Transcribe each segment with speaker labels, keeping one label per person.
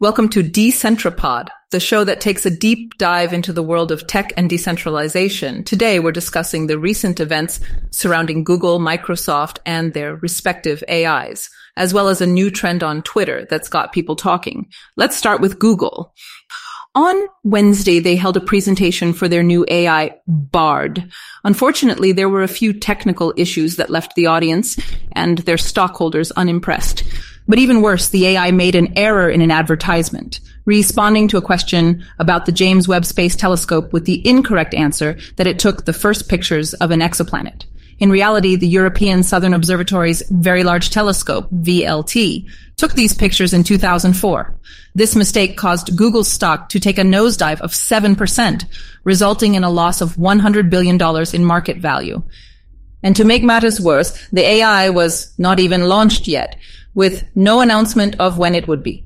Speaker 1: Welcome to Decentrapod, the show that takes a deep dive into the world of tech and decentralization. Today, we're discussing the recent events surrounding Google, Microsoft, and their respective AIs, as well as a new trend on Twitter that's got people talking. Let's start with Google. On Wednesday, they held a presentation for their new AI, Bard. Unfortunately, there were a few technical issues that left the audience and their stockholders unimpressed. But even worse, the AI made an error in an advertisement, responding to a question about the James Webb Space Telescope with the incorrect answer that it took the first pictures of an exoplanet. In reality, the European Southern Observatory's Very Large Telescope, VLT, took these pictures in 2004. This mistake caused Google's stock to take a nosedive of 7%, resulting in a loss of $100 billion in market value. And to make matters worse, the AI was not even launched yet, with no announcement of when it would be.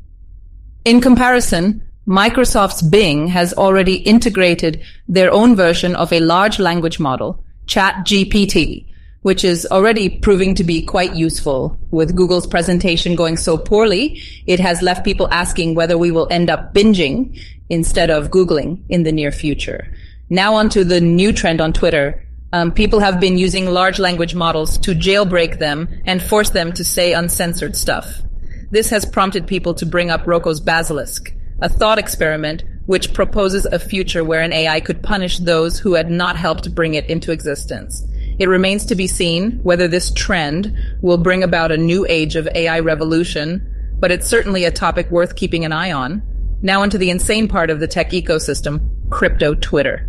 Speaker 1: In comparison, Microsoft's Bing has already integrated their own version of a large language model, ChatGPT, which is already proving to be quite useful. With Google's presentation going so poorly, it has left people asking whether we will end up binging instead of Googling in the near future. Now onto the new trend on Twitter. Um, people have been using large language models to jailbreak them and force them to say uncensored stuff. This has prompted people to bring up Roko's Basilisk, a thought experiment which proposes a future where an AI could punish those who had not helped bring it into existence. It remains to be seen whether this trend will bring about a new age of AI revolution, but it's certainly a topic worth keeping an eye on. Now into the insane part of the tech ecosystem, crypto Twitter.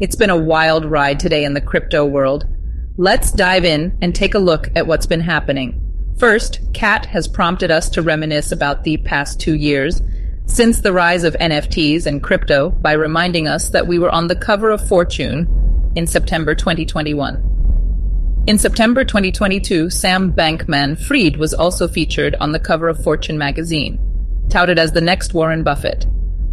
Speaker 1: It's been a wild ride today in the crypto world. Let's dive in and take a look at what's been happening. First, Kat has prompted us to reminisce about the past two years since the rise of NFTs and crypto by reminding us that we were on the cover of Fortune in September 2021. In September 2022, Sam Bankman-Fried was also featured on the cover of Fortune magazine, touted as the next Warren Buffett.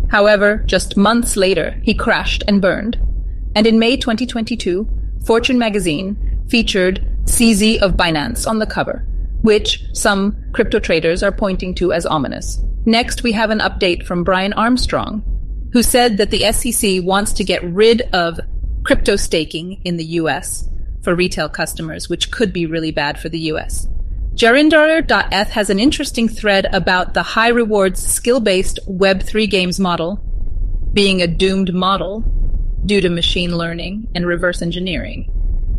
Speaker 1: However, just months later, he crashed and burned. And in May 2022, Fortune magazine featured CZ of Binance on the cover, which some crypto traders are pointing to as ominous. Next, we have an update from Brian Armstrong, who said that the SEC wants to get rid of crypto staking in the US for retail customers, which could be really bad for the US. Jarinder.eth has an interesting thread about the high rewards skill based Web3 games model being a doomed model due to machine learning and reverse engineering.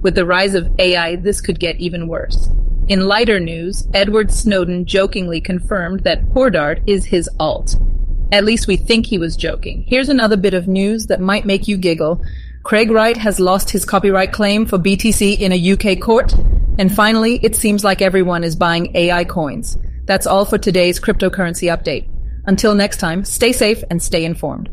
Speaker 1: With the rise of AI, this could get even worse. In lighter news, Edward Snowden jokingly confirmed that PoorDart is his alt. At least we think he was joking. Here's another bit of news that might make you giggle. Craig Wright has lost his copyright claim for BTC in a UK court. And finally, it seems like everyone is buying AI coins. That's all for today's cryptocurrency update. Until next time, stay safe and stay informed.